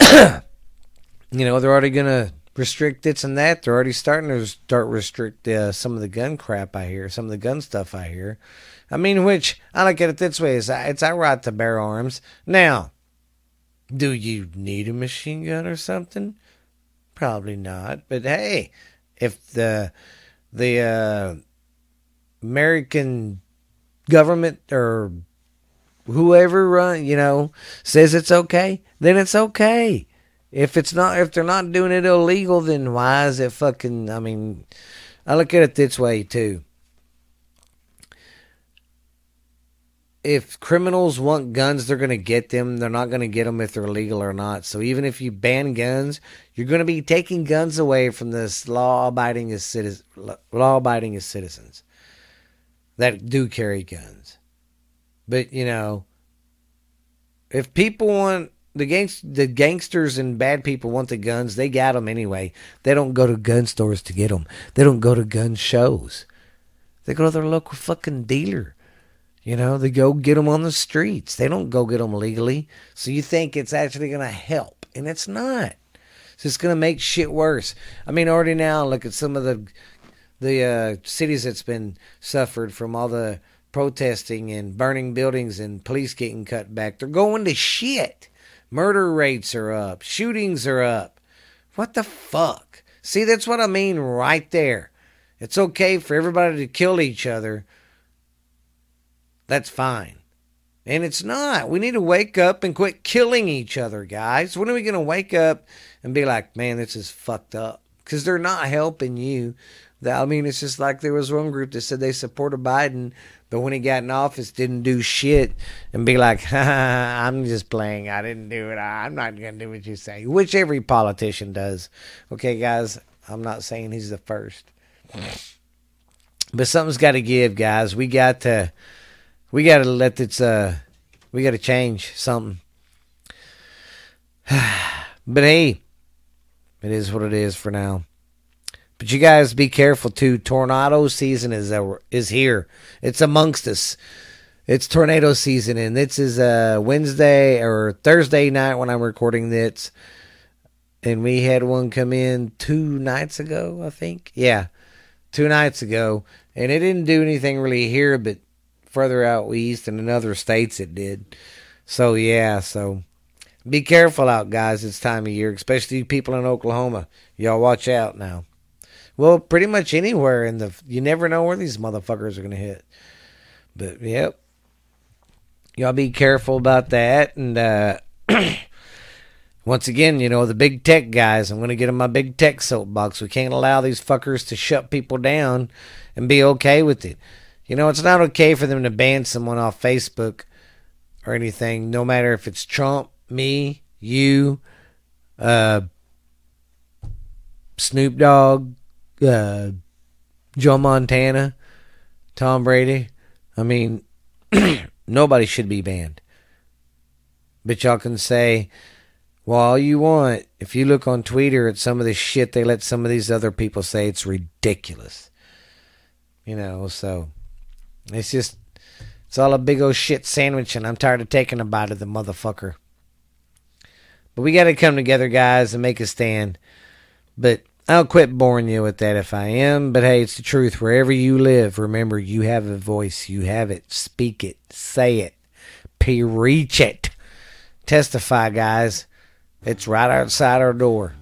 <coughs> you know, they're already going to restrict this and that. They're already starting to start restrict uh, some of the gun crap I hear, some of the gun stuff I hear. I mean, which I look at it this way: is it's our right to bear arms. Now, do you need a machine gun or something? Probably not. But hey, if the the uh, American government or whoever run, you know, says it's okay, then it's okay. If it's not, if they're not doing it illegal, then why is it fucking? I mean, I look at it this way too. If criminals want guns, they're going to get them. They're not going to get them if they're legal or not. So even if you ban guns, you're going to be taking guns away from this law-abiding as citizens, law-abiding as citizens that do carry guns. But you know, if people want the gangs, the gangsters and bad people want the guns. They got them anyway. They don't go to gun stores to get them. They don't go to gun shows. They go to their local fucking dealer. You know, they go get them on the streets. They don't go get them legally. So you think it's actually going to help, and it's not. It's going to make shit worse. I mean, already now, look at some of the the uh, cities that's been suffered from all the protesting and burning buildings and police getting cut back. They're going to shit. Murder rates are up. Shootings are up. What the fuck? See, that's what I mean right there. It's okay for everybody to kill each other. That's fine. And it's not. We need to wake up and quit killing each other, guys. When are we going to wake up and be like, man, this is fucked up? Because they're not helping you. I mean, it's just like there was one group that said they supported Biden, but when he got in office, didn't do shit and be like, <laughs> I'm just playing. I didn't do it. I'm not going to do what you say, which every politician does. Okay, guys, I'm not saying he's the first. But something's got to give, guys. We got to, we got to let this, uh, we got to change something. <sighs> but hey, it is what it is for now. But you guys be careful too. Tornado season is is here. It's amongst us. It's tornado season, and this is uh, Wednesday or Thursday night when I'm recording this. And we had one come in two nights ago, I think. Yeah, two nights ago, and it didn't do anything really here, but further out east and in other states it did. So yeah, so be careful out, guys. It's time of year, especially people in Oklahoma. Y'all watch out now. Well, pretty much anywhere in the. You never know where these motherfuckers are going to hit. But, yep. Y'all be careful about that. And, uh, <clears throat> once again, you know, the big tech guys, I'm going to get on my big tech soapbox. We can't allow these fuckers to shut people down and be okay with it. You know, it's not okay for them to ban someone off Facebook or anything, no matter if it's Trump, me, you, uh, Snoop Dogg, uh, Joe Montana, Tom Brady. I mean, <clears throat> nobody should be banned. But y'all can say, well, all you want. If you look on Twitter at some of the shit they let some of these other people say, it's ridiculous. You know, so it's just, it's all a big old shit sandwich, and I'm tired of taking a bite of the motherfucker. But we got to come together, guys, and make a stand. But I'll quit boring you with that if I am. But hey, it's the truth. Wherever you live, remember you have a voice. You have it. Speak it. Say it. Preach it. Testify, guys. It's right outside our door.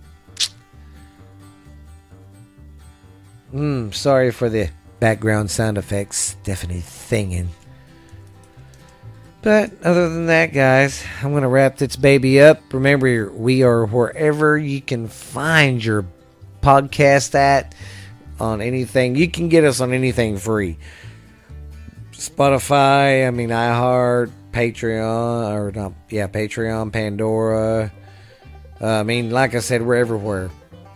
Hmm, sorry for the background sound effects. Stephanie singing. But other than that, guys, I'm going to wrap this baby up. Remember, we are wherever you can find your podcast at on anything. You can get us on anything free. Spotify, I mean, iHeart, Patreon, or not, yeah, Patreon, Pandora. Uh, I mean, like I said, we're everywhere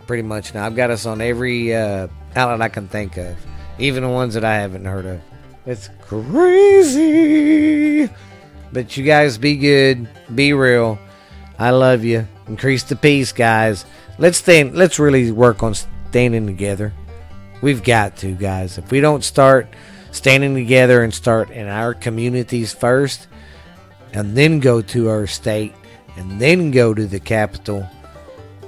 pretty much now. I've got us on every uh, outlet I can think of, even the ones that I haven't heard of. It's crazy. But you guys be good, be real. I love you. Increase the peace, guys. Let's stand. Let's really work on standing together. We've got to, guys. If we don't start standing together and start in our communities first, and then go to our state, and then go to the capital,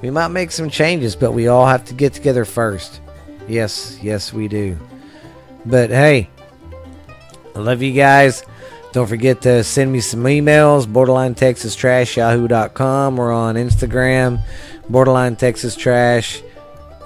we might make some changes. But we all have to get together first. Yes, yes, we do. But hey, I love you guys. Don't forget to send me some emails. Borderline Texas Trash Yahoo.com. We're on Instagram. Borderline Texas Trash.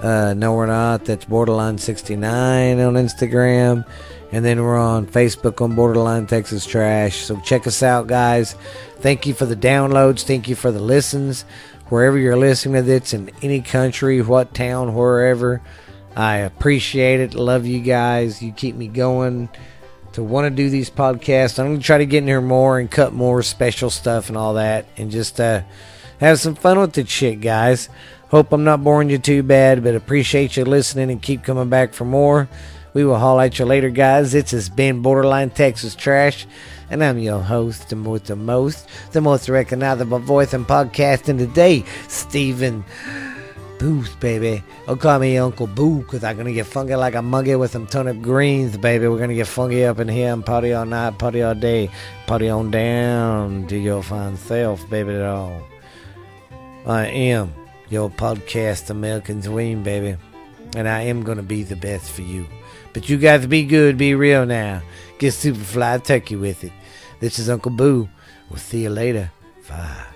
Uh, no, we're not. That's Borderline 69 on Instagram. And then we're on Facebook on Borderline Texas Trash. So check us out, guys. Thank you for the downloads. Thank you for the listens. Wherever you're listening to this in any country, what town, wherever. I appreciate it. Love you guys. You keep me going to want to do these podcasts. I'm going to try to get in here more and cut more special stuff and all that and just uh, have some fun with the shit, guys. Hope I'm not boring you too bad, but appreciate you listening and keep coming back for more. We will haul at you later, guys. This has been Borderline Texas Trash, and I'm your host, the most, the most, the most recognizable voice in podcasting today, Stephen Booth, baby. Don't call me Uncle Boo, because I'm going to get funky like a monkey with some turnip greens, baby. We're going to get funky up in here and party all night, party all day, party on down to your fine self, baby doll. I am your podcast American Dream, baby. And I am going to be the best for you. But you guys be good, be real now. Get super fly turkey with it. This is Uncle Boo. We'll see you later. Bye.